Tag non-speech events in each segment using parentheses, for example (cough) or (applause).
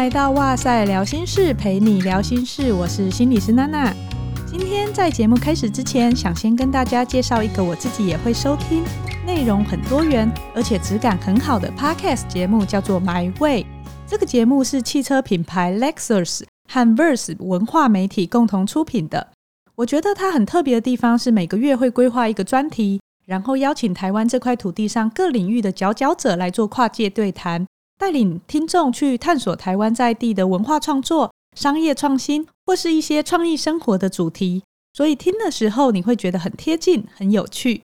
来到哇塞聊心事，陪你聊心事。我是心理师娜娜。今天在节目开始之前，想先跟大家介绍一个我自己也会收听、内容很多元而且质感很好的 Podcast 节目，叫做 My Way。这个节目是汽车品牌 Lexus 和 Verse 文化媒体共同出品的。我觉得它很特别的地方是每个月会规划一个专题，然后邀请台湾这块土地上各领域的佼佼者来做跨界对谈。带领听众去探索台湾在地的文化创作、商业创新，或是一些创意生活的主题，所以听的时候你会觉得很贴近、很有趣。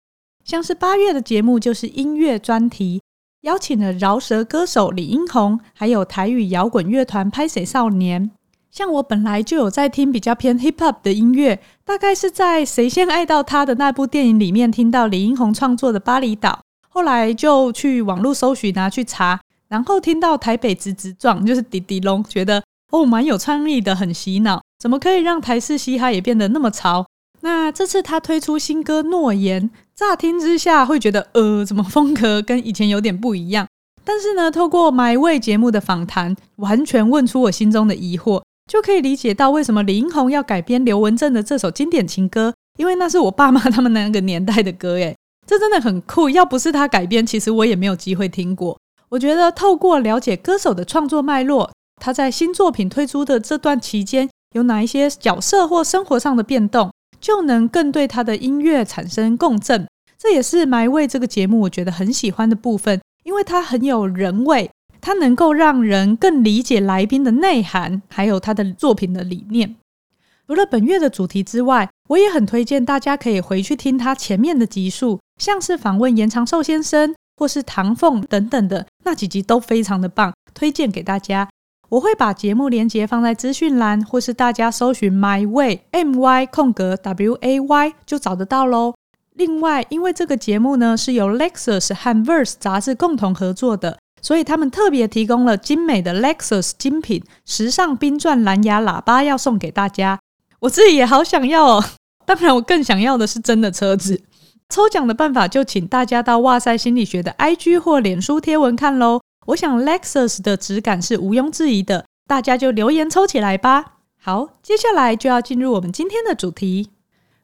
像是八月的节目就是音乐专题，邀请了饶舌歌手李英宏，还有台语摇滚乐团拍水少年。像我本来就有在听比较偏 hip hop 的音乐，大概是在《谁先爱到他》的那部电影里面听到李英宏创作的《巴厘岛》，后来就去网络搜寻拿去查。然后听到台北直直撞，就是滴滴龙，觉得哦蛮有创意的，很洗脑。怎么可以让台式嘻哈也变得那么潮？那这次他推出新歌《诺言》，乍听之下会觉得呃，怎么风格跟以前有点不一样？但是呢，透过 My Way 节目的访谈，完全问出我心中的疑惑，就可以理解到为什么李英宏要改编刘文正的这首经典情歌，因为那是我爸妈他们那个年代的歌，诶，这真的很酷。要不是他改编，其实我也没有机会听过。我觉得透过了解歌手的创作脉络，他在新作品推出的这段期间有哪一些角色或生活上的变动，就能更对他的音乐产生共振。这也是埋位这个节目我觉得很喜欢的部分，因为它很有人味，它能够让人更理解来宾的内涵，还有他的作品的理念。除了本月的主题之外，我也很推荐大家可以回去听他前面的集数，像是访问严长寿先生。或是唐凤等等的那几集都非常的棒，推荐给大家。我会把节目连接放在资讯栏，或是大家搜寻 My Way M Y 空格 W A Y 就找得到喽。另外，因为这个节目呢是由 Lexus 和 Verse 杂志共同合作的，所以他们特别提供了精美的 Lexus 精品时尚冰钻蓝牙喇叭要送给大家。我自己也好想要哦，当然我更想要的是真的车子。抽奖的办法就请大家到哇塞心理学的 IG 或脸书贴文看喽。我想 Lexus 的质感是毋庸置疑的，大家就留言抽起来吧。好，接下来就要进入我们今天的主题。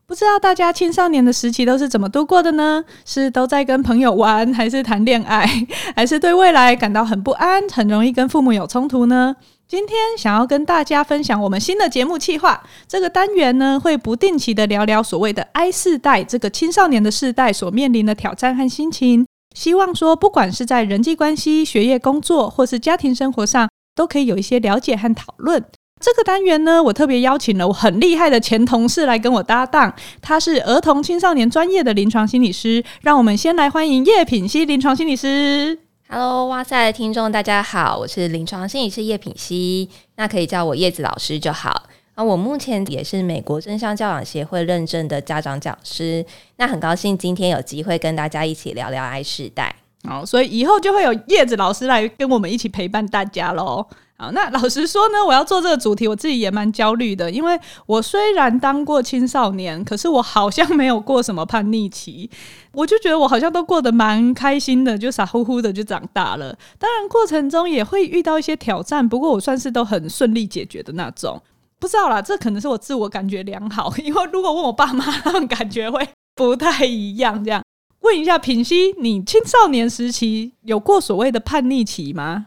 不知道大家青少年的时期都是怎么度过的呢？是都在跟朋友玩，还是谈恋爱，还是对未来感到很不安，很容易跟父母有冲突呢？今天想要跟大家分享我们新的节目企划，这个单元呢，会不定期的聊聊所谓的 I 世代这个青少年的世代所面临的挑战和心情。希望说，不管是在人际关系、学业、工作，或是家庭生活上，都可以有一些了解和讨论。这个单元呢，我特别邀请了我很厉害的前同事来跟我搭档，他是儿童青少年专业的临床心理师。让我们先来欢迎叶品熙临床心理师。Hello，哇塞听众大家好，我是临床心理师叶品熙，那可以叫我叶子老师就好。那我目前也是美国真相教养协会认证的家长讲师，那很高兴今天有机会跟大家一起聊聊 I 世代。好，所以以后就会有叶子老师来跟我们一起陪伴大家喽。好，那老实说呢，我要做这个主题，我自己也蛮焦虑的，因为我虽然当过青少年，可是我好像没有过什么叛逆期，我就觉得我好像都过得蛮开心的，就傻乎乎的就长大了。当然过程中也会遇到一些挑战，不过我算是都很顺利解决的那种。不知道啦，这可能是我自我感觉良好，(laughs) 因为如果问我爸妈，他们感觉会不太一样。这样问一下品熙，你青少年时期有过所谓的叛逆期吗？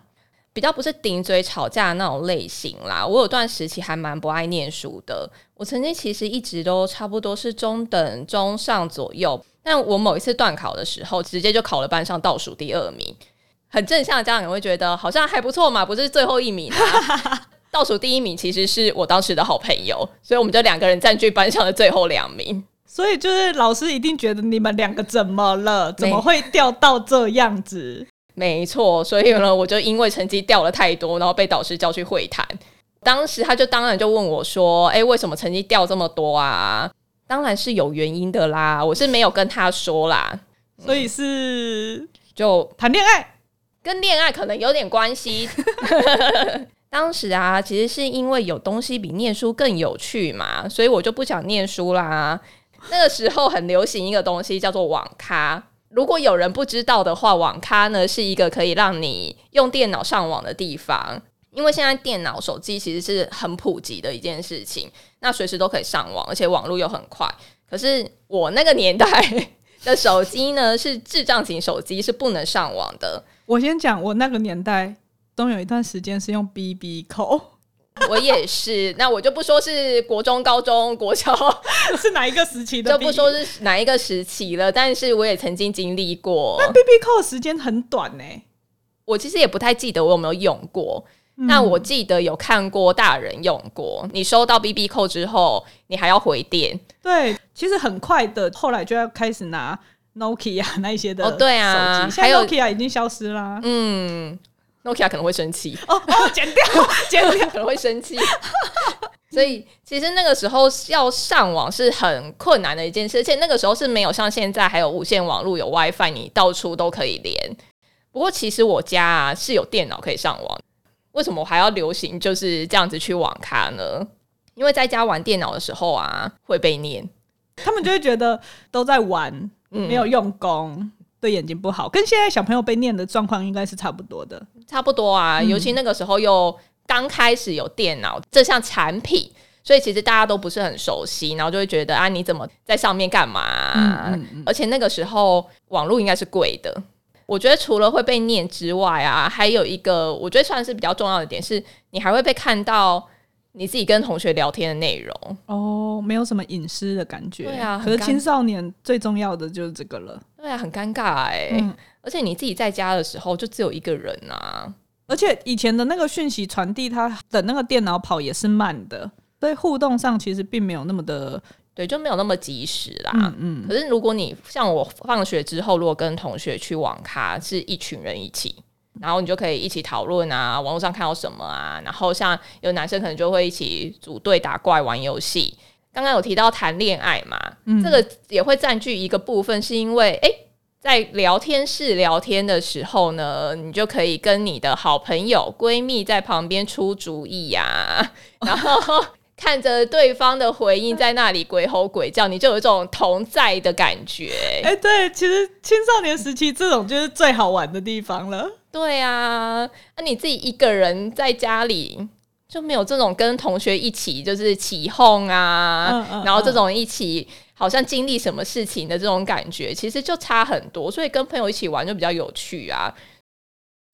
比较不是顶嘴吵架的那种类型啦，我有段时期还蛮不爱念书的。我曾经其实一直都差不多是中等、中上左右，但我某一次断考的时候，直接就考了班上倒数第二名。很正向的家长也会觉得好像还不错嘛，不是最后一名啊。倒数第一名其实是我当时的好朋友，所以我们就两个人占据班上的最后两名。所以就是老师一定觉得你们两个怎么了？怎么会掉到这样子？没错，所以呢，我就因为成绩掉了太多，然后被导师叫去会谈。当时他就当然就问我说：“哎，为什么成绩掉这么多啊？”当然是有原因的啦，我是没有跟他说啦。所以是就谈恋爱，跟恋爱可能有点关系。(laughs) 当时啊，其实是因为有东西比念书更有趣嘛，所以我就不想念书啦。那个时候很流行一个东西叫做网咖。如果有人不知道的话，网咖呢是一个可以让你用电脑上网的地方。因为现在电脑、手机其实是很普及的一件事情，那随时都可以上网，而且网络又很快。可是我那个年代的手机呢，是智障型手机，是不能上网的。我先讲，我那个年代都有一段时间是用 BB 扣。我也是，那我就不说是国中、高中、国小 (laughs) 是哪一个时期的，就不说是哪一个时期了。但是我也曾经经历过。那 BB 扣时间很短呢、欸，我其实也不太记得我有没有用过。那、嗯、我记得有看过大人用过。你收到 BB 扣之后，你还要回电。对，其实很快的，后来就要开始拿 Nokia 那一些的。哦，对啊，现在 Nokia 已经消失啦。嗯。Nokia 可能会生气哦哦，(laughs) 剪掉，剪掉可能会生气。(laughs) 所以其实那个时候要上网是很困难的一件事，而且那个时候是没有像现在还有无线网络、有 WiFi，你到处都可以连。不过其实我家啊是有电脑可以上网，为什么我还要流行就是这样子去网咖呢？因为在家玩电脑的时候啊会被念，他们就会觉得都在玩，没有用功。嗯对眼睛不好，跟现在小朋友被念的状况应该是差不多的，差不多啊。嗯、尤其那个时候又刚开始有电脑这项产品，所以其实大家都不是很熟悉，然后就会觉得啊，你怎么在上面干嘛、啊嗯嗯嗯？而且那个时候网络应该是贵的。我觉得除了会被念之外啊，还有一个我觉得算是比较重要的点是，你还会被看到。你自己跟同学聊天的内容哦，没有什么隐私的感觉。对啊，可是青少年最重要的就是这个了。对啊，很尴尬哎、欸嗯。而且你自己在家的时候就只有一个人啊，而且以前的那个讯息传递，它的那个电脑跑也是慢的，所以互动上其实并没有那么的，对，就没有那么及时啦。嗯嗯。可是如果你像我放学之后，如果跟同学去网咖，是一群人一起。然后你就可以一起讨论啊，网络上看到什么啊？然后像有男生可能就会一起组队打怪玩游戏。刚刚有提到谈恋爱嘛，嗯，这个也会占据一个部分，是因为诶，在聊天室聊天的时候呢，你就可以跟你的好朋友、闺蜜在旁边出主意呀，啊，(laughs) 然后。看着对方的回应在那里鬼吼鬼叫，你就有一种同在的感觉。哎、欸，对，其实青少年时期这种就是最好玩的地方了。对啊，那你自己一个人在家里就没有这种跟同学一起就是起哄啊、嗯嗯，然后这种一起好像经历什么事情的这种感觉，其实就差很多。所以跟朋友一起玩就比较有趣啊。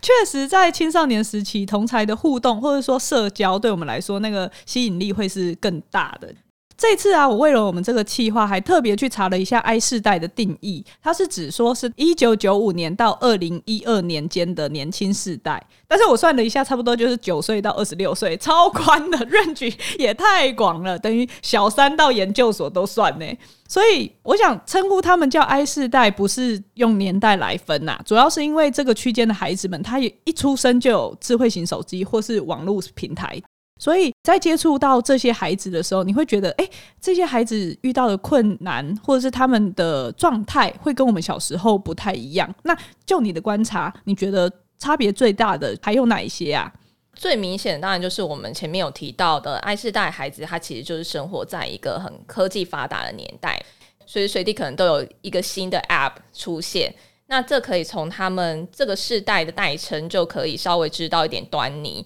确实，在青少年时期，同才的互动或者说社交，对我们来说，那个吸引力会是更大的。这次啊，我为了我们这个企划，还特别去查了一下 I 世代的定义。它是指说是一九九五年到二零一二年间的年轻世代。但是我算了一下，差不多就是九岁到二十六岁，超宽的 (laughs) range 也太广了，等于小三到研究所都算呢。所以我想称呼他们叫 I 世代，不是用年代来分呐，主要是因为这个区间的孩子们，他也一出生就有智慧型手机或是网络平台。所以在接触到这些孩子的时候，你会觉得，诶，这些孩子遇到的困难或者是他们的状态，会跟我们小时候不太一样。那就你的观察，你觉得差别最大的还有哪一些啊？最明显的当然就是我们前面有提到的爱世代孩子，他其实就是生活在一个很科技发达的年代，随时随地可能都有一个新的 App 出现。那这可以从他们这个世代的代称就可以稍微知道一点端倪。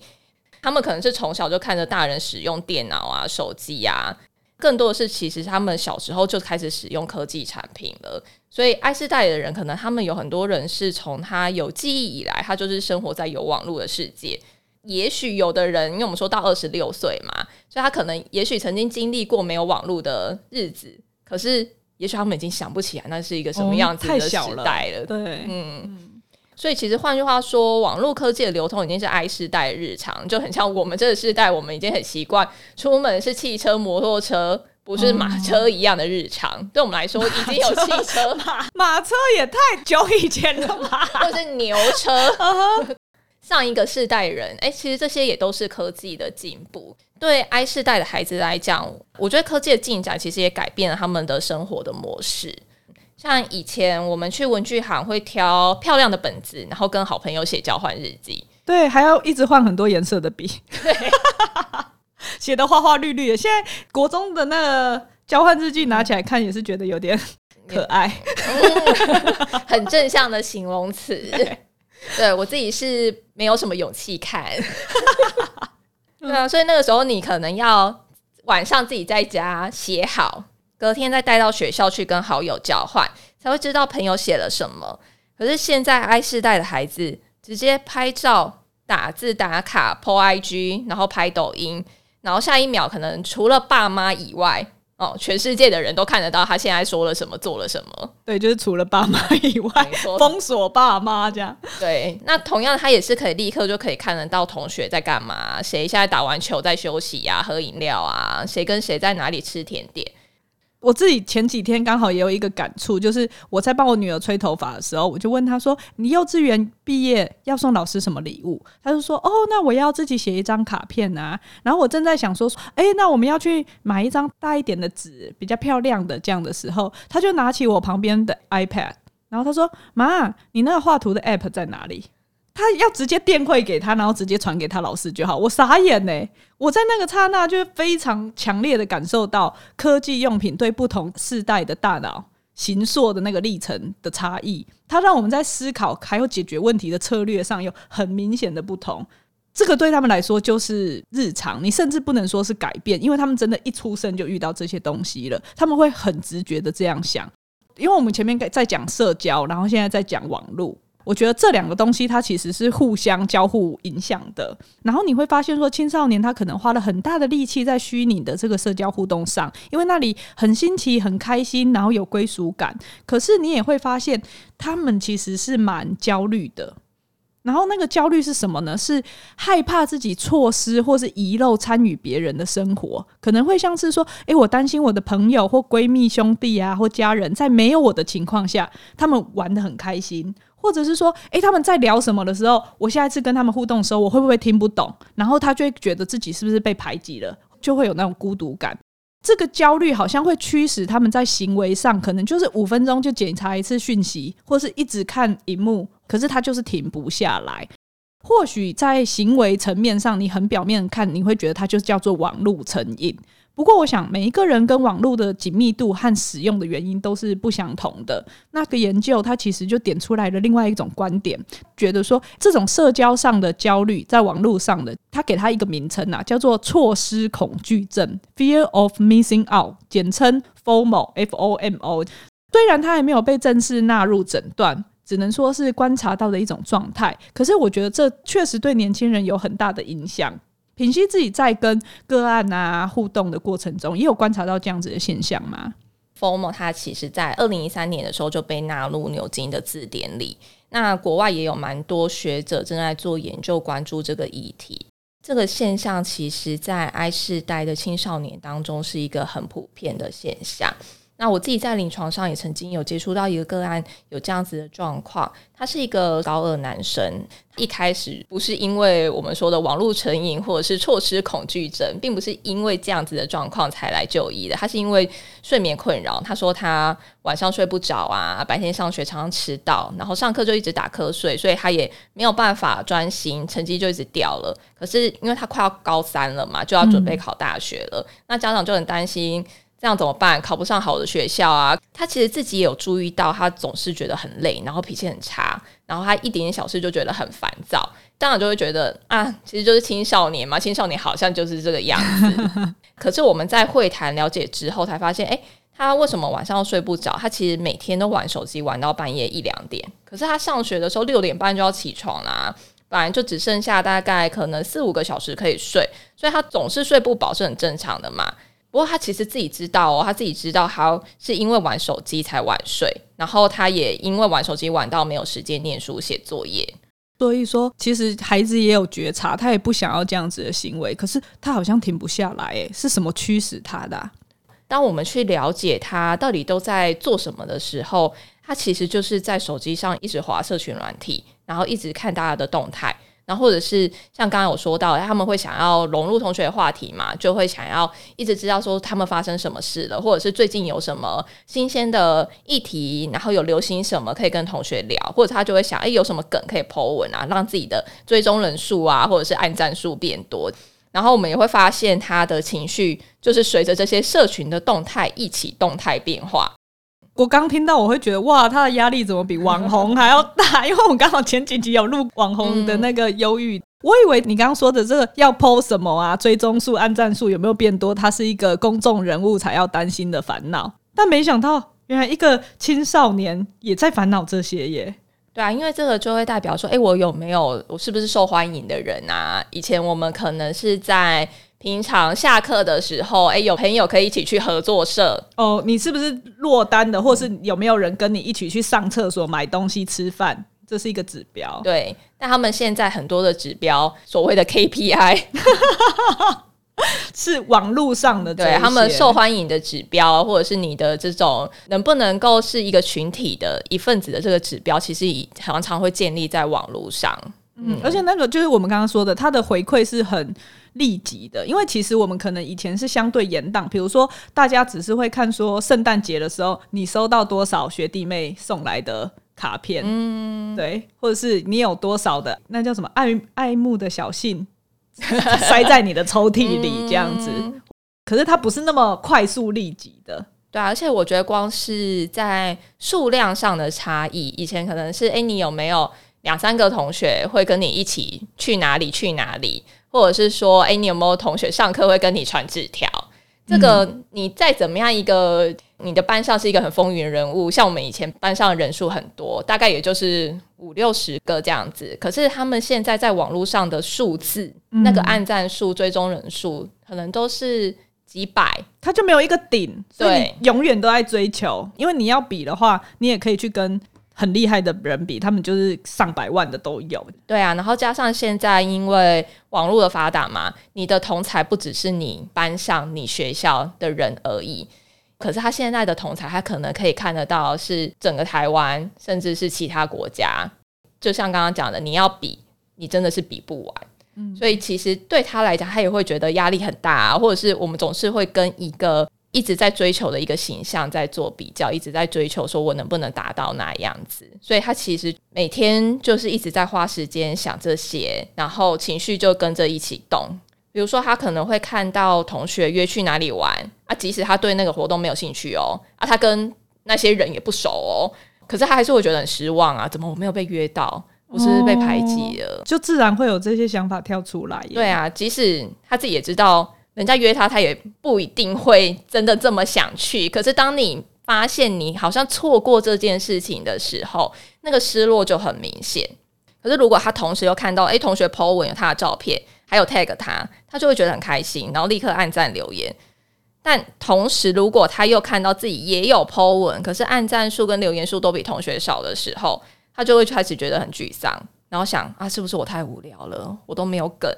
他们可能是从小就看着大人使用电脑啊、手机啊，更多的是其实他们小时候就开始使用科技产品了。所以爱世代的人，可能他们有很多人是从他有记忆以来，他就是生活在有网络的世界。也许有的人，因为我们说到二十六岁嘛，所以他可能也许曾经经历过没有网络的日子，可是也许他们已经想不起来那是一个什么样子的时代了。哦，了。对，嗯。所以其实换句话说，网络科技的流通已经是 I 世代的日常，就很像我们这个世代，我们已经很习惯出门是汽车、摩托车，不是马车一样的日常。嗯、对我们来说，已经有汽车马，(laughs) 马车也太久以前了吧？(laughs) 或是牛车。(laughs) 上一个世代人，哎、欸，其实这些也都是科技的进步。对 I 世代的孩子来讲，我觉得科技的进展其实也改变了他们的生活的模式。像以前我们去文具行会挑漂亮的本子，然后跟好朋友写交换日记。对，还要一直换很多颜色的笔，对，(laughs) 写的花花绿绿的。现在国中的那个交换日记拿起来看，也是觉得有点 (laughs) 可爱，嗯、(laughs) 很正向的形容词。对我自己是没有什么勇气看。对啊，所以那个时候你可能要晚上自己在家写好，隔天再带到学校去跟好友交换，才会知道朋友写了什么。可是现在 I 世代的孩子直接拍照、打字、打卡、po IG，然后拍抖音，然后下一秒可能除了爸妈以外。哦，全世界的人都看得到他现在说了什么，做了什么。对，就是除了爸妈以外，封锁爸妈这样。对，那同样他也是可以立刻就可以看得到同学在干嘛，谁现在打完球在休息呀、啊，喝饮料啊，谁跟谁在哪里吃甜点。我自己前几天刚好也有一个感触，就是我在帮我女儿吹头发的时候，我就问她说：“你幼稚园毕业要送老师什么礼物？”她就说：“哦，那我要自己写一张卡片啊。”然后我正在想说：“哎，那我们要去买一张大一点的纸，比较漂亮的这样的时候，她就拿起我旁边的 iPad，然后她说：‘妈，你那个画图的 App 在哪里？’”他要直接电汇给他，然后直接传给他老师就好。我傻眼呢，我在那个刹那就非常强烈的感受到科技用品对不同世代的大脑形塑的那个历程的差异。它让我们在思考还有解决问题的策略上有很明显的不同。这个对他们来说就是日常，你甚至不能说是改变，因为他们真的一出生就遇到这些东西了，他们会很直觉的这样想。因为我们前面在讲社交，然后现在在讲网络。我觉得这两个东西它其实是互相交互影响的，然后你会发现说，青少年他可能花了很大的力气在虚拟的这个社交互动上，因为那里很新奇、很开心，然后有归属感。可是你也会发现，他们其实是蛮焦虑的。然后那个焦虑是什么呢？是害怕自己错失或是遗漏参与别人的生活，可能会像是说，诶，我担心我的朋友或闺蜜、兄弟啊，或家人在没有我的情况下，他们玩得很开心。或者是说，诶，他们在聊什么的时候，我下一次跟他们互动的时候，我会不会听不懂？然后他就会觉得自己是不是被排挤了，就会有那种孤独感。这个焦虑好像会驱使他们在行为上，可能就是五分钟就检查一次讯息，或是一直看荧幕，可是他就是停不下来。或许在行为层面上，你很表面看，你会觉得它就叫做网络成瘾。不过，我想每一个人跟网络的紧密度和使用的原因都是不相同的。那个研究它其实就点出来了另外一种观点，觉得说这种社交上的焦虑，在网络上的，它给它一个名称啊，叫做错失恐惧症 （Fear of Missing Out），简称 FOMO（F-O-M-O）。虽然它还没有被正式纳入诊断，只能说是观察到的一种状态。可是，我觉得这确实对年轻人有很大的影响。品溪自己在跟个案啊互动的过程中，也有观察到这样子的现象吗？FOMO 它其实在二零一三年的时候就被纳入牛津的字典里。那国外也有蛮多学者正在做研究，关注这个议题。这个现象其实，在 I 世代的青少年当中是一个很普遍的现象。那我自己在临床上也曾经有接触到一个个案，有这样子的状况。他是一个高二男生，一开始不是因为我们说的网络成瘾或者是错失恐惧症，并不是因为这样子的状况才来就医的。他是因为睡眠困扰，他说他晚上睡不着啊，白天上学常常迟到，然后上课就一直打瞌睡，所以他也没有办法专心，成绩就一直掉了。可是因为他快要高三了嘛，就要准备考大学了，嗯、那家长就很担心。这样怎么办？考不上好的学校啊！他其实自己也有注意到，他总是觉得很累，然后脾气很差，然后他一点点小事就觉得很烦躁。当然就会觉得啊，其实就是青少年嘛，青少年好像就是这个样子。(laughs) 可是我们在会谈了解之后，才发现，诶，他为什么晚上睡不着？他其实每天都玩手机，玩到半夜一两点。可是他上学的时候六点半就要起床啦，本来就只剩下大概可能四五个小时可以睡，所以他总是睡不饱是很正常的嘛。不过他其实自己知道哦，他自己知道他是因为玩手机才晚睡，然后他也因为玩手机玩到没有时间念书写作业。所以说，其实孩子也有觉察，他也不想要这样子的行为，可是他好像停不下来。诶，是什么驱使他的啊？当我们去了解他到底都在做什么的时候，他其实就是在手机上一直滑社群软体，然后一直看大家的动态。然后或者是像刚刚有说到，他们会想要融入同学的话题嘛，就会想要一直知道说他们发生什么事了，或者是最近有什么新鲜的议题，然后有流行什么可以跟同学聊，或者他就会想，哎，有什么梗可以 po 文啊，让自己的追踪人数啊，或者是按赞数变多。然后我们也会发现他的情绪就是随着这些社群的动态一起动态变化。我刚听到，我会觉得哇，他的压力怎么比网红还要大？因为我刚好前几集有录网红的那个忧郁，我以为你刚刚说的这个 (laughs) 要 PO 什么啊，追踪数、按赞数有没有变多，他是一个公众人物才要担心的烦恼，但没想到原来一个青少年也在烦恼这些耶。对啊，因为这个就会代表说，哎，我有没有，我是不是受欢迎的人啊？以前我们可能是在平常下课的时候，哎，有朋友可以一起去合作社哦。你是不是落单的，或是有没有人跟你一起去上厕所、买东西、吃饭？这是一个指标。对，但他们现在很多的指标，所谓的 KPI。(laughs) 是网络上的，对他们受欢迎的指标，或者是你的这种能不能够是一个群体的一份子的这个指标，其实常常会建立在网络上。嗯，而且那个就是我们刚刚说的，它的回馈是很立即的，因为其实我们可能以前是相对严档，比如说大家只是会看说圣诞节的时候你收到多少学弟妹送来的卡片，嗯，对，或者是你有多少的那叫什么爱爱慕的小信。(laughs) 塞在你的抽屉里这样子，嗯、可是它不是那么快速立即的，对啊。而且我觉得光是在数量上的差异，以前可能是哎、欸，你有没有两三个同学会跟你一起去哪里去哪里，或者是说哎、欸，你有没有同学上课会跟你传纸条？这个你再怎么样一个。你的班上是一个很风云人物，像我们以前班上的人数很多，大概也就是五六十个这样子。可是他们现在在网络上的数字，嗯、那个按赞数、追踪人数，可能都是几百，他就没有一个顶，所以永远都在追求。因为你要比的话，你也可以去跟很厉害的人比，他们就是上百万的都有。对啊，然后加上现在因为网络的发达嘛，你的同才不只是你班上、你学校的人而已。可是他现在的同才，他可能可以看得到是整个台湾，甚至是其他国家。就像刚刚讲的，你要比，你真的是比不完。嗯，所以其实对他来讲，他也会觉得压力很大啊，或者是我们总是会跟一个一直在追求的一个形象在做比较，一直在追求说我能不能达到那样子。所以他其实每天就是一直在花时间想这些，然后情绪就跟着一起动。比如说，他可能会看到同学约去哪里玩啊，即使他对那个活动没有兴趣哦，啊，他跟那些人也不熟哦，可是他还是会觉得很失望啊，怎么我没有被约到，我是不是被排挤了？哦，就自然会有这些想法跳出来。对啊，即使他自己也知道人家约他，他也不一定会真的这么想去。可是当你发现你好像错过这件事情的时候，那个失落就很明显。可是如果他同时又看到，哎，同学 po 文有他的照片。还有 tag 他，他就会觉得很开心，然后立刻按赞留言。但同时，如果他又看到自己也有 po 文，可是按赞数跟留言数都比同学少的时候，他就会开始觉得很沮丧，然后想啊，是不是我太无聊了？我都没有梗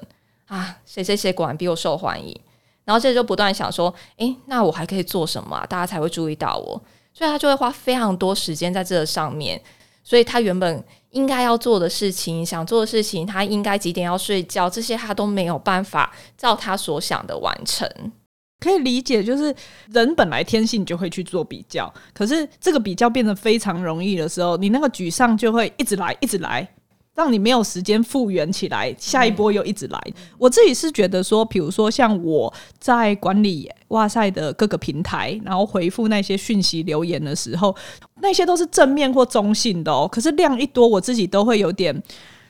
啊，谁谁谁果然比我受欢迎。然后这就不断想说，诶，那我还可以做什么？大家才会注意到我？所以他就会花非常多时间在这个上面。所以他原本。应该要做的事情，想做的事情，他应该几点要睡觉，这些他都没有办法照他所想的完成。可以理解，就是人本来天性就会去做比较，可是这个比较变得非常容易的时候，你那个沮丧就会一直来，一直来。让你没有时间复原起来，下一波又一直来。嗯、我自己是觉得说，比如说像我在管理哇塞的各个平台，然后回复那些讯息留言的时候，那些都是正面或中性的哦。可是量一多，我自己都会有点。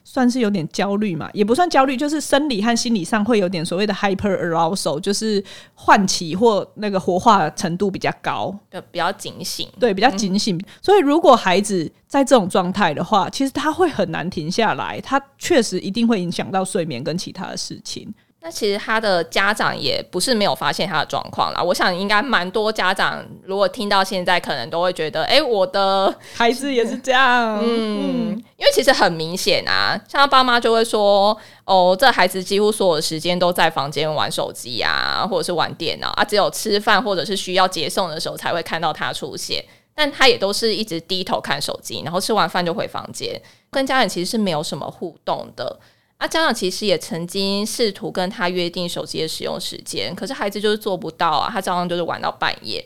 算是有点焦虑嘛，也不算焦虑，就是生理和心理上会有点所谓的 hyper arousal，就是唤起或那个活化程度比较高，比较警醒，对，比较警醒。嗯、所以如果孩子在这种状态的话，其实他会很难停下来，他确实一定会影响到睡眠跟其他的事情。那其实他的家长也不是没有发现他的状况啦。我想应该蛮多家长如果听到现在，可能都会觉得，哎、欸，我的孩子也是这样。嗯，嗯，因为其实很明显啊，像他爸妈就会说，哦，这孩子几乎所有的时间都在房间玩手机啊，或者是玩电脑啊，只有吃饭或者是需要接送的时候才会看到他出现。但他也都是一直低头看手机，然后吃完饭就回房间，跟家人其实是没有什么互动的。那、啊、家长其实也曾经试图跟他约定手机的使用时间，可是孩子就是做不到啊，他常常就是玩到半夜，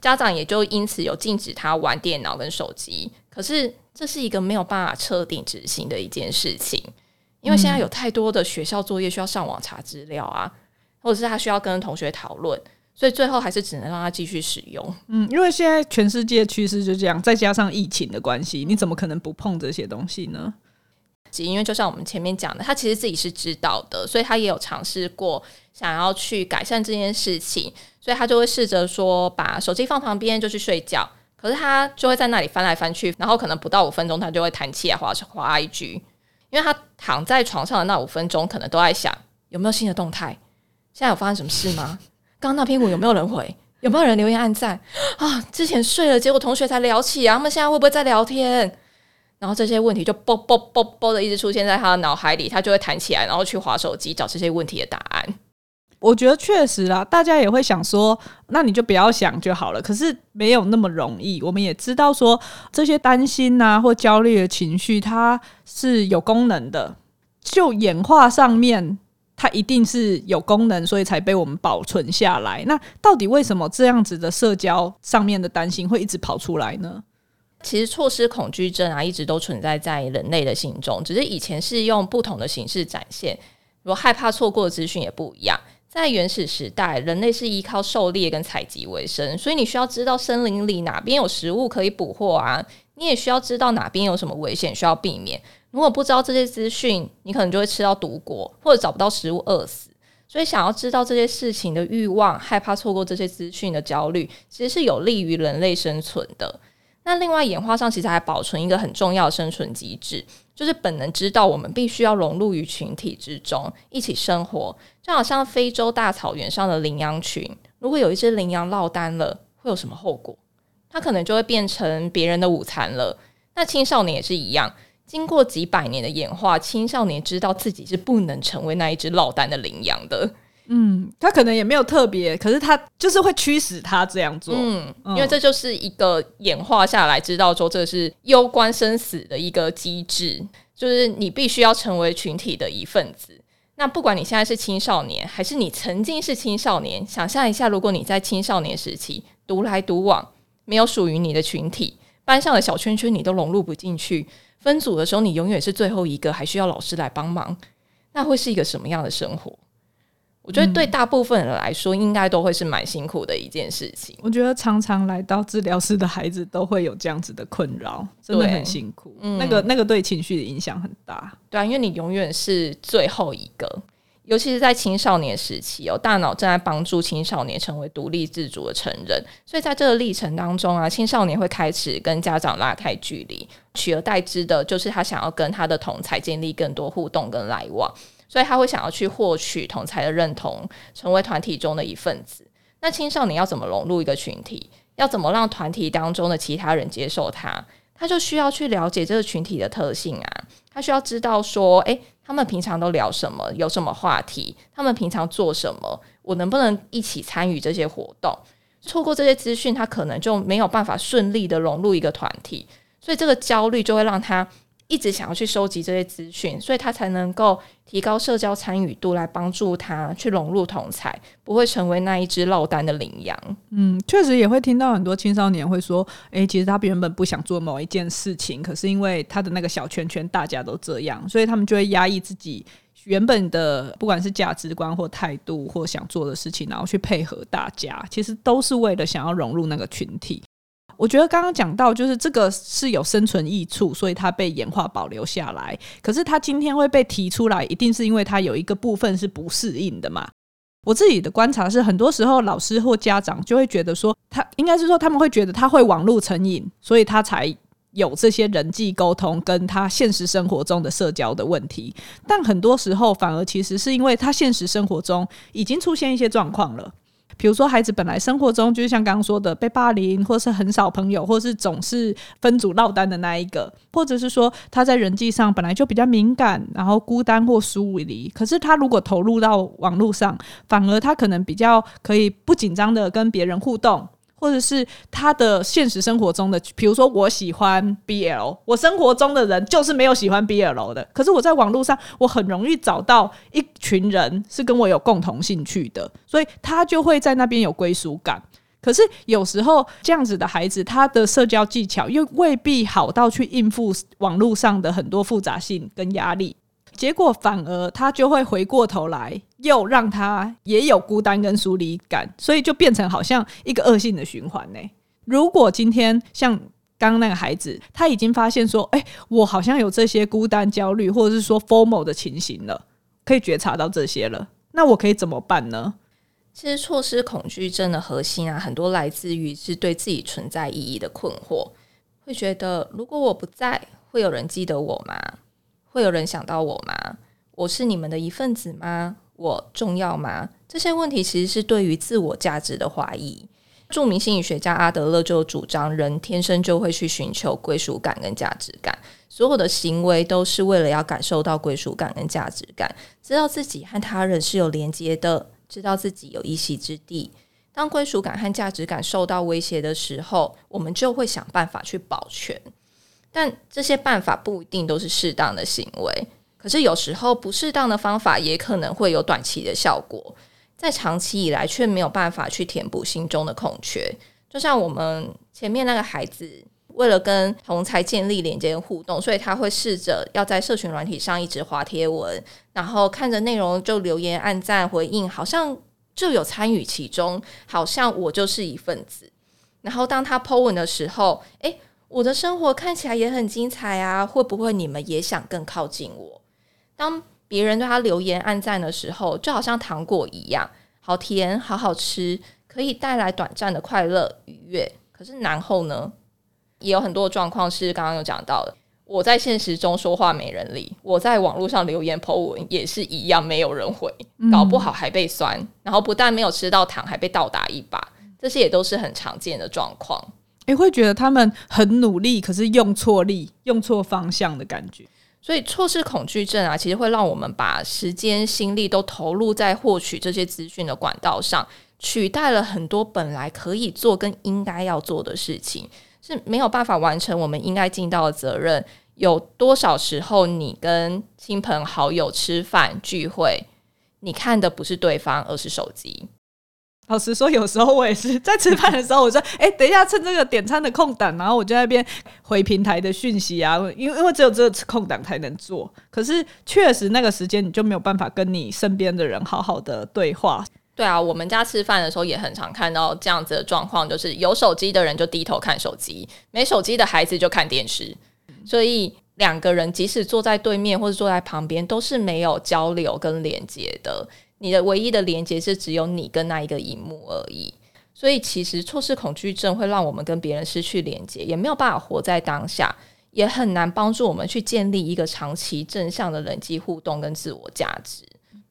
家长也就因此有禁止他玩电脑跟手机。可是这是一个没有办法彻底执行的一件事情，因为现在有太多的学校作业需要上网查资料啊，或者是他需要跟同学讨论，所以最后还是只能让他继续使用。嗯，因为现在全世界趋势就这样，再加上疫情的关系，你怎么可能不碰这些东西呢？因为就像我们前面讲的，他其实自己是知道的，所以他也有尝试过想要去改善这件事情，所以他就会试着说把手机放旁边就去睡觉。可是他就会在那里翻来翻去，然后可能不到五分钟，他就会弹起来滑滑 IG，因为他躺在床上的那五分钟，可能都在想有没有新的动态，现在有发生什么事吗？刚刚那篇文有没有人回？有没有人留言按赞啊？之前睡了，结果同学才聊起啊，他们现在会不会在聊天？然后这些问题就啵啵啵啵的一直出现在他的脑海里，他就会弹起来，然后去划手机找这些问题的答案。我觉得确实啦，大家也会想说，那你就不要想就好了。可是没有那么容易。我们也知道说，这些担心呐或焦虑的情绪，它是有功能的。就演化上面，它一定是有功能，所以才被我们保存下来。那到底为什么这样子的社交上面的担心会一直跑出来呢？其实错失恐惧症啊，一直都存在在人类的心中，只是以前是用不同的形式展现。如果害怕错过的资讯也不一样。在原始时代，人类是依靠狩猎跟采集为生，所以你需要知道森林里哪边有食物可以捕获啊，你也需要知道哪边有什么危险需要避免。如果不知道这些资讯，你可能就会吃到毒果，或者找不到食物饿死。所以，想要知道这些事情的欲望，害怕错过这些资讯的焦虑，其实是有利于人类生存的。那另外演化上其实还保存一个很重要的生存机制，就是本能知道我们必须要融入于群体之中，一起生活。就好像非洲大草原上的羚羊群，如果有一只羚羊落单了，会有什么后果？它可能就会变成别人的午餐了。那青少年也是一样，经过几百年的演化，青少年知道自己是不能成为那一只落单的羚羊的。嗯，他可能也没有特别，可是他就是会驱使他这样做。嗯，因为这就是一个演化下来知道说这是攸关生死的一个机制，就是你必须要成为群体的一份子。那不管你现在是青少年，还是你曾经是青少年，想象一下，如果你在青少年时期独来独往，没有属于你的群体，班上的小圈圈你都融入不进去，分组的时候你永远是最后一个，还需要老师来帮忙，那会是一个什么样的生活？我觉得对大部分人来说，应该都会是蛮辛苦的一件事情。我觉得常常来到治疗室的孩子都会有这样子的困扰，真的很辛苦。嗯、那个那个对情绪的影响很大。对啊，因为你永远是最后一个，尤其是在青少年时期哦，大脑正在帮助青少年成为独立自主的成人，所以在这个历程当中啊，青少年会开始跟家长拉开距离，取而代之的就是他想要跟他的同才建立更多互动跟来往。所以他会想要去获取同才的认同，成为团体中的一份子。那青少年要怎么融入一个群体？要怎么让团体当中的其他人接受他？他就需要去了解这个群体的特性啊。他需要知道说，诶，他们平常都聊什么？有什么话题？他们平常做什么？我能不能一起参与这些活动？错过这些资讯，他可能就没有办法顺利的融入一个团体。所以这个焦虑就会让他。一直想要去收集这些资讯，所以他才能够提高社交参与度，来帮助他去融入同侪，不会成为那一只落单的羚羊。嗯，确实也会听到很多青少年会说：“诶，其实他原本不想做某一件事情，可是因为他的那个小圈圈大家都这样，所以他们就会压抑自己原本的不管是价值观或态度或想做的事情，然后去配合大家，其实都是为了想要融入那个群体。”我觉得刚刚讲到，就是这个是有生存益处，所以它被演化保留下来。可是它今天会被提出来，一定是因为它有一个部分是不适应的嘛？我自己的观察是，很多时候老师或家长就会觉得说，他应该是说他们会觉得他会网络成瘾，所以他才有这些人际沟通跟他现实生活中的社交的问题。但很多时候反而其实是因为他现实生活中已经出现一些状况了。比如说，孩子本来生活中就是像刚刚说的被霸凌，或是很少朋友，或是总是分组落单的那一个，或者是说他在人际上本来就比较敏感，然后孤单或疏离。可是他如果投入到网络上，反而他可能比较可以不紧张的跟别人互动。或者是他的现实生活中的，比如说我喜欢 BL，我生活中的人就是没有喜欢 BL 的，可是我在网络上，我很容易找到一群人是跟我有共同兴趣的，所以他就会在那边有归属感。可是有时候这样子的孩子，他的社交技巧又未必好到去应付网络上的很多复杂性跟压力。结果反而他就会回过头来，又让他也有孤单跟疏离感，所以就变成好像一个恶性的循环呢。如果今天像刚刚那个孩子，他已经发现说，哎，我好像有这些孤单、焦虑，或者是说 formal 的情形了，可以觉察到这些了，那我可以怎么办呢？其实错失恐惧症的核心啊，很多来自于是对自己存在意义的困惑，会觉得如果我不在，会有人记得我吗？会有人想到我吗？我是你们的一份子吗？我重要吗？这些问题其实是对于自我价值的怀疑。著名心理学家阿德勒就主张，人天生就会去寻求归属感跟价值感，所有的行为都是为了要感受到归属感跟价值感，知道自己和他人是有连接的，知道自己有一席之地。当归属感和价值感受到威胁的时候，我们就会想办法去保全。但这些办法不一定都是适当的行为，可是有时候不适当的方法也可能会有短期的效果，在长期以来却没有办法去填补心中的空缺。就像我们前面那个孩子，为了跟同才建立连接互动，所以他会试着要在社群软体上一直滑贴文，然后看着内容就留言、按赞、回应，好像就有参与其中，好像我就是一份子。然后当他 po 文的时候，诶。我的生活看起来也很精彩啊，会不会你们也想更靠近我？当别人对他留言、暗赞的时候，就好像糖果一样，好甜、好好吃，可以带来短暂的快乐愉悦。可是然后呢，也有很多状况是刚刚有讲到的。我在现实中说话没人理，我在网络上留言 po 文也是一样，没有人回，搞不好还被酸，然后不但没有吃到糖，还被倒打一把。这些也都是很常见的状况。你会觉得他们很努力，可是用错力、用错方向的感觉。所以错失恐惧症啊，其实会让我们把时间、心力都投入在获取这些资讯的管道上，取代了很多本来可以做跟应该要做的事情，是没有办法完成我们应该尽到的责任。有多少时候，你跟亲朋好友吃饭聚会，你看的不是对方，而是手机。老实说，有时候我也是在吃饭的时候，我说：“哎、等一下，趁这个点餐的空档，然后我就在那边回平台的讯息啊，因为因为只有这个空档才能做。可是确实那个时间你就没有办法跟你身边的人好好的对话。对啊，我们家吃饭的时候也很常看到这样子的状况，就是有手机的人就低头看手机，没手机的孩子就看电视。所以两个人即使坐在对面或者坐在旁边，都是没有交流跟连接的。”你的唯一的连接是只有你跟那一个荧幕而已，所以其实错失恐惧症会让我们跟别人失去连接，也没有办法活在当下，也很难帮助我们去建立一个长期正向的人际互动跟自我价值。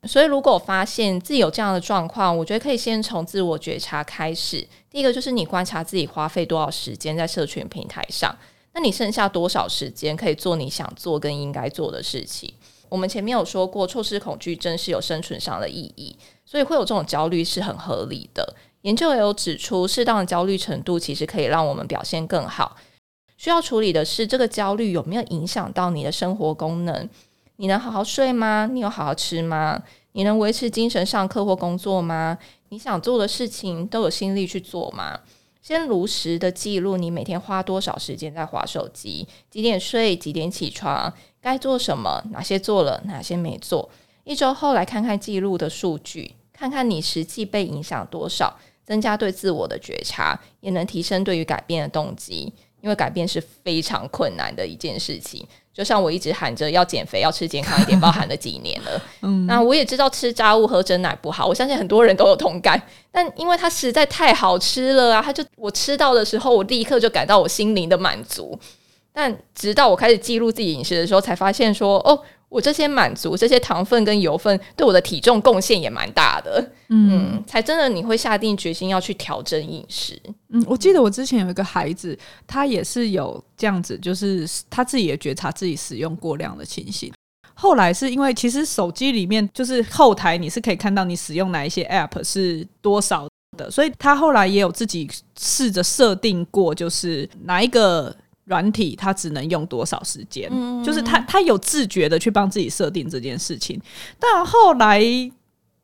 所以，如果发现自己有这样的状况，我觉得可以先从自我觉察开始。第一个就是你观察自己花费多少时间在社群平台上，那你剩下多少时间可以做你想做跟应该做的事情？我们前面有说过，错失恐惧症是有生存上的意义，所以会有这种焦虑是很合理的。研究也有指出，适当的焦虑程度其实可以让我们表现更好。需要处理的是，这个焦虑有没有影响到你的生活功能？你能好好睡吗？你有好好吃吗？你能维持精神上课或工作吗？你想做的事情都有心力去做吗？先如实的记录你每天花多少时间在划手机，几点睡，几点起床。该做什么？哪些做了？哪些没做？一周后来看看记录的数据，看看你实际被影响多少，增加对自我的觉察，也能提升对于改变的动机。因为改变是非常困难的一件事情。就像我一直喊着要减肥、要吃健康一点，包含了几年了。嗯，那我也知道吃炸物、喝真奶不好，我相信很多人都有同感。但因为它实在太好吃了啊，它就我吃到的时候，我立刻就感到我心灵的满足。但直到我开始记录自己饮食的时候，才发现说，哦，我这些满足，这些糖分跟油分对我的体重贡献也蛮大的，嗯，嗯，才真的你会下定决心要去调整饮食。嗯，我记得我之前有一个孩子，他也是有这样子，就是他自己也觉察自己使用过量的情形。后来是因为其实手机里面就是后台你是可以看到你使用哪一些 App 是多少的，所以他后来也有自己试着设定过，就是哪一个。软体它只能用多少时间？嗯，就是他他有自觉的去帮自己设定这件事情，但后来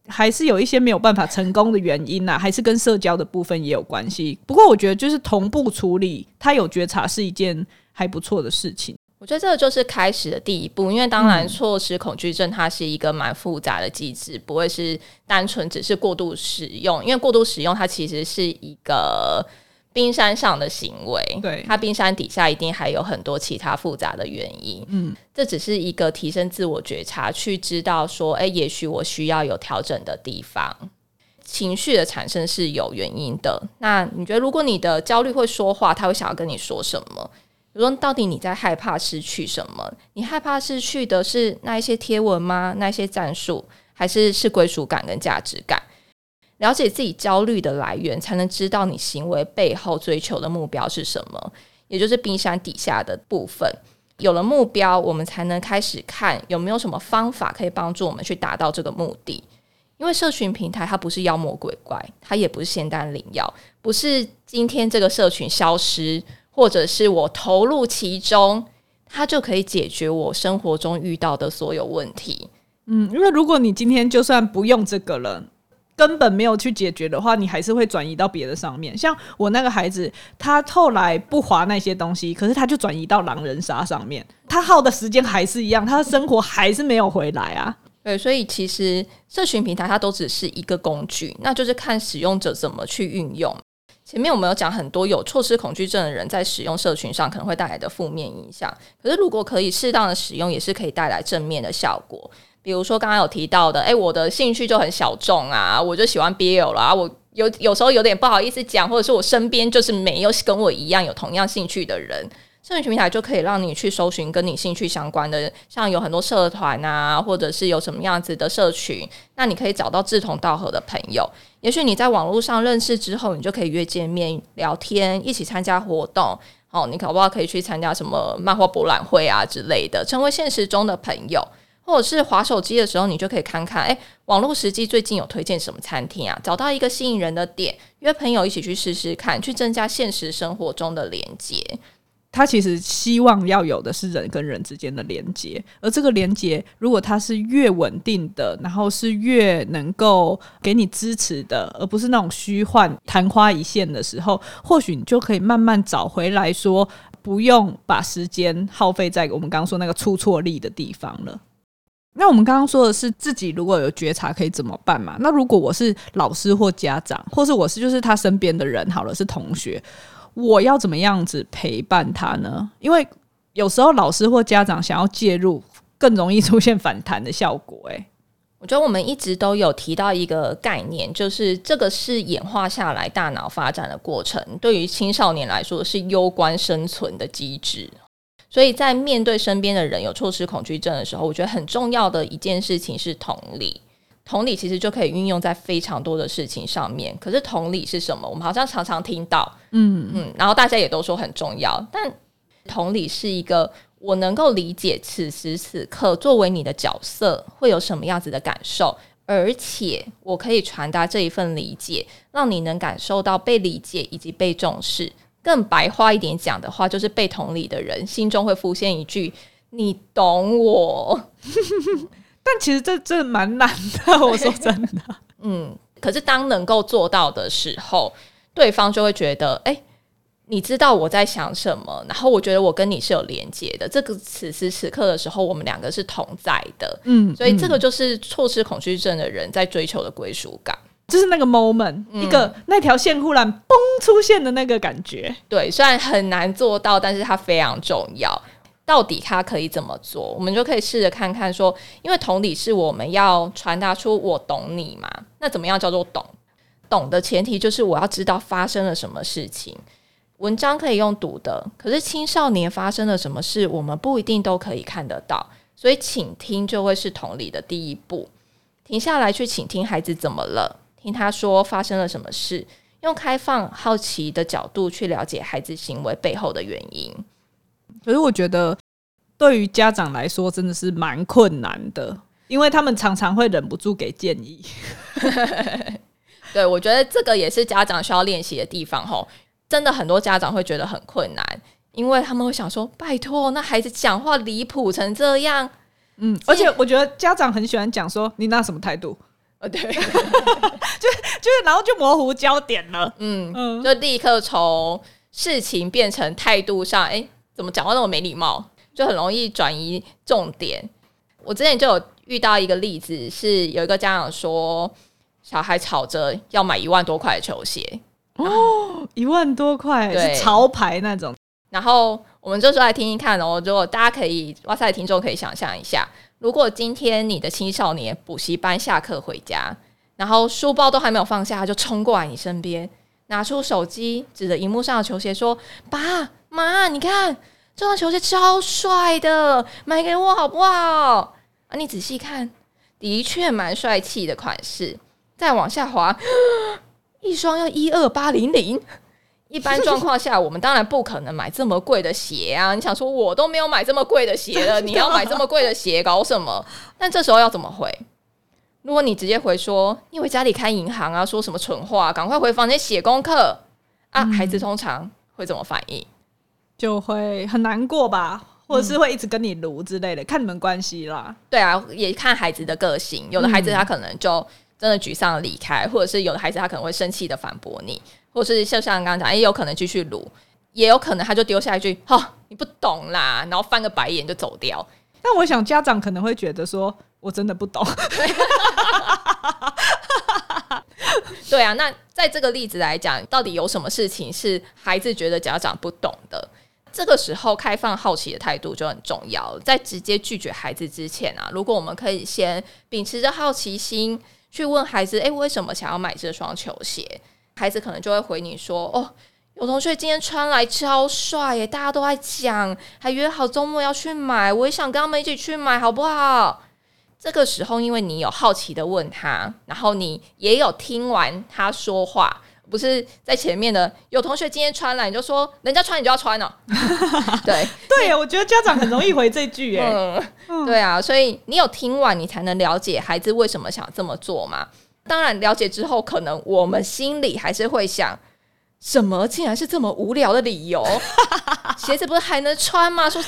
还是有一些没有办法成功的原因呐，还是跟社交的部分也有关系。不过我觉得就是同步处理，他有觉察是一件还不错的事情。我觉得这个就是开始的第一步，因为当然错失恐惧症它是一个蛮复杂的机制，不会是单纯只是过度使用，因为过度使用它其实是一个冰山上的行为，对，它冰山底下一定还有很多其他复杂的原因，嗯，这只是一个提升自我觉察，去知道说，哎，也许我需要有调整的地方。情绪的产生是有原因的，那你觉得如果你的焦虑会说话，他会想要跟你说什么？比如说，到底你在害怕失去什么？你害怕失去的是那一些贴文吗？那一些战术，还是是归属感跟价值感？了解自己焦虑的来源，才能知道你行为背后追求的目标是什么，也就是冰山底下的部分。有了目标，我们才能开始看有没有什么方法可以帮助我们去达到这个目的。因为社群平台它不是妖魔鬼怪，它也不是仙丹灵药，不是今天这个社群消失。或者是我投入其中，它就可以解决我生活中遇到的所有问题。嗯，因为如果你今天就算不用这个了，根本没有去解决的话，你还是会转移到别的上面。像我那个孩子，他后来不滑那些东西，可是他就转移到狼人杀上面，他耗的时间还是一样，他的生活还是没有回来啊。对，所以其实社群平台它都只是一个工具，那就是看使用者怎么去运用。前面我们有讲很多有错失恐惧症的人在使用社群上可能会带来的负面影响，可是如果可以适当的使用，也是可以带来正面的效果。比如说刚刚有提到的，诶、我的兴趣就很小众啊，我就喜欢 BL 啦，我有有时候有点不好意思讲，或者是我身边就是没有跟我一样有同样兴趣的人。社群平台就可以让你去搜寻跟你兴趣相关的，像有很多社团啊，或者是有什么样子的社群，那你可以找到志同道合的朋友。也许你在网络上认识之后，你就可以约见面聊天，一起参加活动。哦，你可不好可以去参加什么漫画博览会啊之类的，成为现实中的朋友，或者是滑手机的时候，你就可以看看，诶，网络实际最近有推荐什么餐厅啊？找到一个吸引人的点，约朋友一起去试试看，去增加现实生活中的连接。他其实希望要有的是人跟人之间的连接，而这个连接如果它是越稳定的，然后是越能够给你支持的，而不是那种虚幻昙花一现的时候，或许你就可以慢慢找回来说，不用把时间耗费在我们刚刚说那个出错力的地方了。那我们刚刚说的是自己如果有觉察可以怎么办嘛？那如果我是老师或家长，或是我是就是他身边的人，好了，是同学。我要怎么样子陪伴他呢？因为有时候老师或家长想要介入，更容易出现反弹的效果。诶，我觉得我们一直都有提到一个概念，就是这个是演化下来大脑发展的过程，对于青少年来说是攸关生存的机制。所以在面对身边的人有错失恐惧症的时候，我觉得很重要的一件事情是同理。同理其实就可以运用在非常多的事情上面。可是同理是什么？我们好像常常听到，嗯嗯，然后大家也都说很重要。但同理是一个我能够理解此时此刻作为你的角色会有什么样子的感受，而且我可以传达这一份理解，让你能感受到被理解以及被重视。更白话一点讲的话，就是被同理的人心中会浮现一句：“你懂我。(laughs) ”但其实这这蛮难的，我说真的。(laughs) 嗯，可是当能够做到的时候，对方就会觉得，哎、欸，你知道我在想什么，然后我觉得我跟你是有连接的。这个此时此刻的时候，我们两个是同在的。嗯，所以这个就是错失恐惧症的人在追求的归属感，就是那个 moment，、嗯、一个那条线忽然嘣出现的那个感觉。对，虽然很难做到，但是它非常重要。到底它可以怎么做？我们就可以试着看看说，因为同理是我们要传达出我懂你嘛。那怎么样叫做懂？懂的前提就是我要知道发生了什么事情。文章可以用读的，可是青少年发生了什么事，我们不一定都可以看得到。所以倾听就会是同理的第一步。停下来去倾听孩子怎么了，听他说发生了什么事，用开放好奇的角度去了解孩子行为背后的原因。可是我觉得，对于家长来说，真的是蛮困难的，因为他们常常会忍不住给建议。(laughs) 对，我觉得这个也是家长需要练习的地方。吼，真的很多家长会觉得很困难，因为他们会想说：“拜托，那孩子讲话离谱成这样。”嗯，而且我觉得家长很喜欢讲说：“你那什么态度？”呃，对，(laughs) 就就是，然后就模糊焦点了。嗯嗯，就立刻从事情变成态度上，哎。怎么讲话那么没礼貌？就很容易转移重点。我之前就有遇到一个例子，是有一个家长说，小孩吵着要买一万多块的球鞋哦，一万多块对是潮牌那种。然后我们就说来听听看哦，如果大家可以，哇塞，听众可以想象一下，如果今天你的青少年补习班下课回家，然后书包都还没有放下，他就冲过来你身边，拿出手机指着荧幕上的球鞋说：“爸妈，你看这双球鞋超帅的，买给我好不好？”啊，你仔细看，的确蛮帅气的款式。再往下滑，一双要一二八零零。一般状况下，我们当然不可能买这么贵的鞋啊！你想说，我都没有买这么贵的鞋了，(laughs) 你要买这么贵的鞋，搞什么？但这时候要怎么回？如果你直接回说，因为家里开银行啊，说什么蠢话，赶快回房间写功课啊！嗯、孩子通常会怎么反应？就会很难过吧。或者是会一直跟你卢之类的，嗯、看你们关系啦。对啊，也看孩子的个性。有的孩子他可能就真的沮丧离开，嗯、或者是有的孩子他可能会生气的反驳你，或者是就像刚刚讲，也有可能继续撸，也有可能他就丢下一句“哈，你不懂啦”，然后翻个白眼就走掉。但我想家长可能会觉得说，我真的不懂。(laughs) 对啊，那在这个例子来讲，到底有什么事情是孩子觉得家长不懂的？这个时候，开放好奇的态度就很重要。在直接拒绝孩子之前啊，如果我们可以先秉持着好奇心去问孩子：“诶，为什么想要买这双球鞋？”孩子可能就会回你说：“哦，有同学今天穿来超帅耶，大家都在讲，还约好周末要去买，我也想跟他们一起去买，好不好？”这个时候，因为你有好奇的问他，然后你也有听完他说话。不是在前面的，有同学今天穿了，你就说人家穿你就要穿哦。(laughs) 对 (laughs) 对，我觉得家长很容易回这句耶。嗯，对啊，所以你有听完，你才能了解孩子为什么想这么做嘛。当然，了解之后，可能我们心里还是会想，什么竟然是这么无聊的理由？(laughs) 鞋子不是还能穿吗？说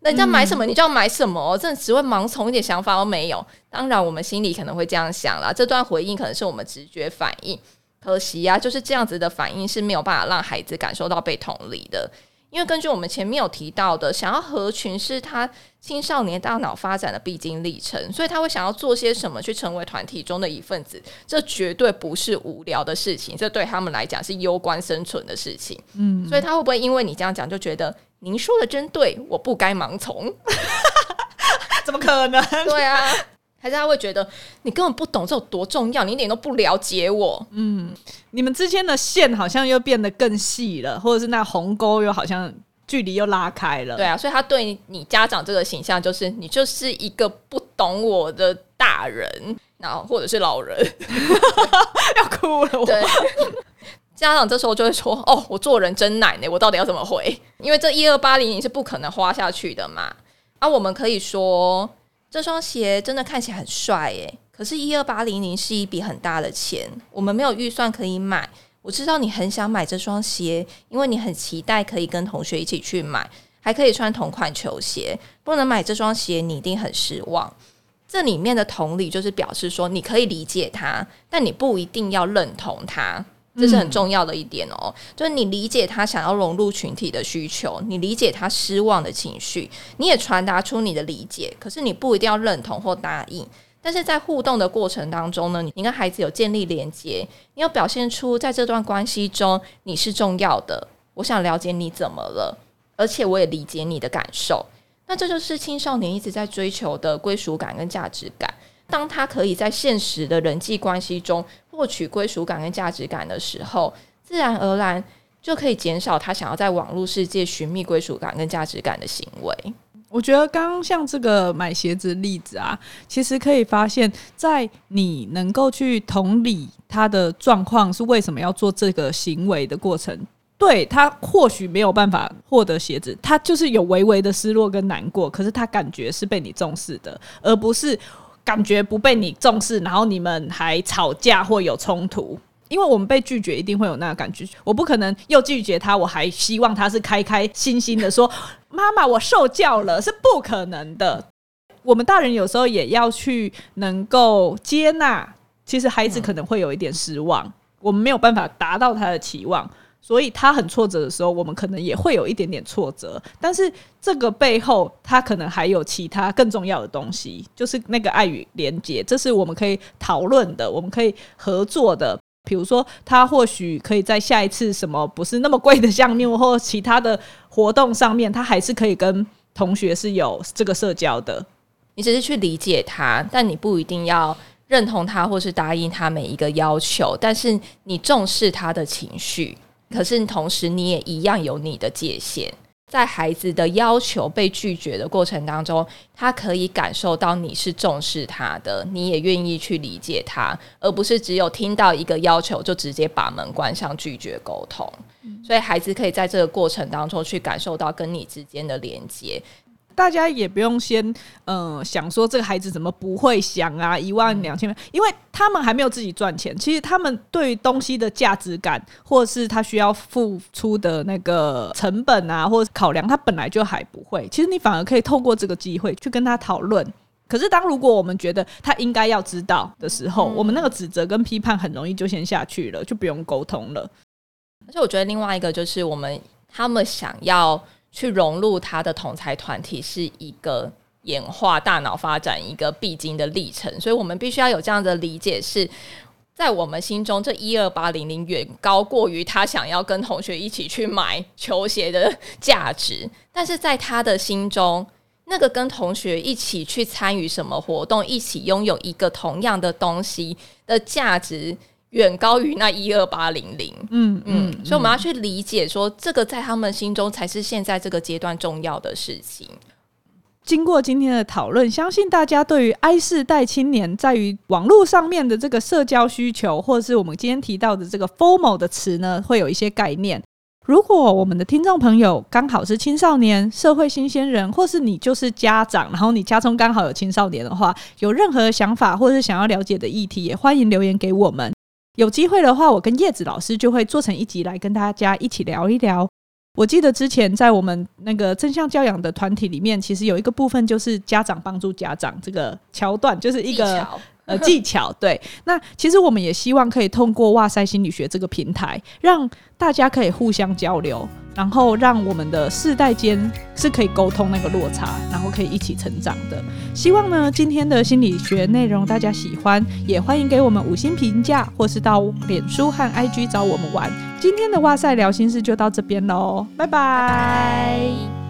人家买什么你就要买什么，真的只会盲从，一点想法都没有。当然，我们心里可能会这样想啦。这段回应可能是我们直觉反应。可惜呀、啊，就是这样子的反应是没有办法让孩子感受到被同理的。因为根据我们前面有提到的，想要合群是他青少年大脑发展的必经历程，所以他会想要做些什么去成为团体中的一份子。这绝对不是无聊的事情，这对他们来讲是攸关生存的事情。嗯，所以他会不会因为你这样讲就觉得您说的真对，我不该盲从？(laughs) 怎么可能？对啊。还是他会觉得你根本不懂这有多重要，你一点都不了解我。嗯，你们之间的线好像又变得更细了，或者是那鸿沟又好像距离又拉开了。对啊，所以他对你家长这个形象就是你就是一个不懂我的大人，然后或者是老人，(laughs) 要哭了。对，家长这时候就会说：“哦，我做人真难呢，我到底要怎么回？因为这一二八零你是不可能花下去的嘛。”啊，我们可以说。这双鞋真的看起来很帅耶，可是，一二八零零是一笔很大的钱，我们没有预算可以买。我知道你很想买这双鞋，因为你很期待可以跟同学一起去买，还可以穿同款球鞋。不能买这双鞋，你一定很失望。这里面的同理就是表示说，你可以理解他，但你不一定要认同他。这是很重要的一点哦，就是你理解他想要融入群体的需求，你理解他失望的情绪，你也传达出你的理解。可是你不一定要认同或答应。但是在互动的过程当中呢，你跟孩子有建立连接，你要表现出在这段关系中你是重要的。我想了解你怎么了，而且我也理解你的感受。那这就是青少年一直在追求的归属感跟价值感。当他可以在现实的人际关系中获取归属感跟价值感的时候，自然而然就可以减少他想要在网络世界寻觅归属感跟价值感的行为。我觉得刚刚像这个买鞋子例子啊，其实可以发现，在你能够去同理他的状况是为什么要做这个行为的过程，对，他或许没有办法获得鞋子，他就是有微微的失落跟难过，可是他感觉是被你重视的，而不是。感觉不被你重视，然后你们还吵架或有冲突，因为我们被拒绝，一定会有那个感觉。我不可能又拒绝他，我还希望他是开开心心的说：“妈妈，我受教了。”是不可能的。我们大人有时候也要去能够接纳，其实孩子可能会有一点失望，我们没有办法达到他的期望。所以他很挫折的时候，我们可能也会有一点点挫折。但是这个背后，他可能还有其他更重要的东西，就是那个爱与连接，这是我们可以讨论的，我们可以合作的。比如说，他或许可以在下一次什么不是那么贵的项目或其他的活动上面，他还是可以跟同学是有这个社交的。你只是去理解他，但你不一定要认同他或是答应他每一个要求。但是你重视他的情绪，可是同时你也一样有你的界限。在孩子的要求被拒绝的过程当中，他可以感受到你是重视他的，你也愿意去理解他，而不是只有听到一个要求就直接把门关上拒绝沟通。所以孩子可以在这个过程当中去感受到跟你之间的连接。大家也不用先嗯、呃、想说这个孩子怎么不会想啊，一万两千万，因为他们还没有自己赚钱。其实他们对于东西的价值感，或者是他需要付出的那个成本啊，或者考量，他本来就还不会。其实你反而可以透过这个机会去跟他讨论。可是当如果我们觉得他应该要知道的时候，我们那个指责跟批判很容易就先下去了，就不用沟通了。而且我觉得另外一个就是我们他们想要。去融入他的同才团体是一个演化大脑发展一个必经的历程，所以我们必须要有这样的理解，是在我们心中，这一二八零零远高过于他想要跟同学一起去买球鞋的价值，但是在他的心中，那个跟同学一起去参与什么活动，一起拥有一个同样的东西的价值。远高于那一二八零零，嗯嗯，所以我们要去理解说，这个在他们心中才是现在这个阶段重要的事情。经过今天的讨论，相信大家对于 I 世代青年在于网络上面的这个社交需求，或者是我们今天提到的这个 FOMO 的词呢，会有一些概念。如果我们的听众朋友刚好是青少年、社会新鲜人，或是你就是家长，然后你家中刚好有青少年的话，有任何想法或是想要了解的议题，也欢迎留言给我们。有机会的话，我跟叶子老师就会做成一集来跟大家一起聊一聊。我记得之前在我们那个正向教养的团体里面，其实有一个部分就是家长帮助家长这个桥段，就是一个。技巧对。那其实我们也希望可以通过哇塞心理学这个平台，让大家可以互相交流，然后让我们的世代间是可以沟通那个落差，然后可以一起成长的。希望呢，今天的心理学内容大家喜欢，也欢迎给我们五星评价，或是到脸书和 IG 找我们玩。今天的哇塞聊心事就到这边喽，拜拜。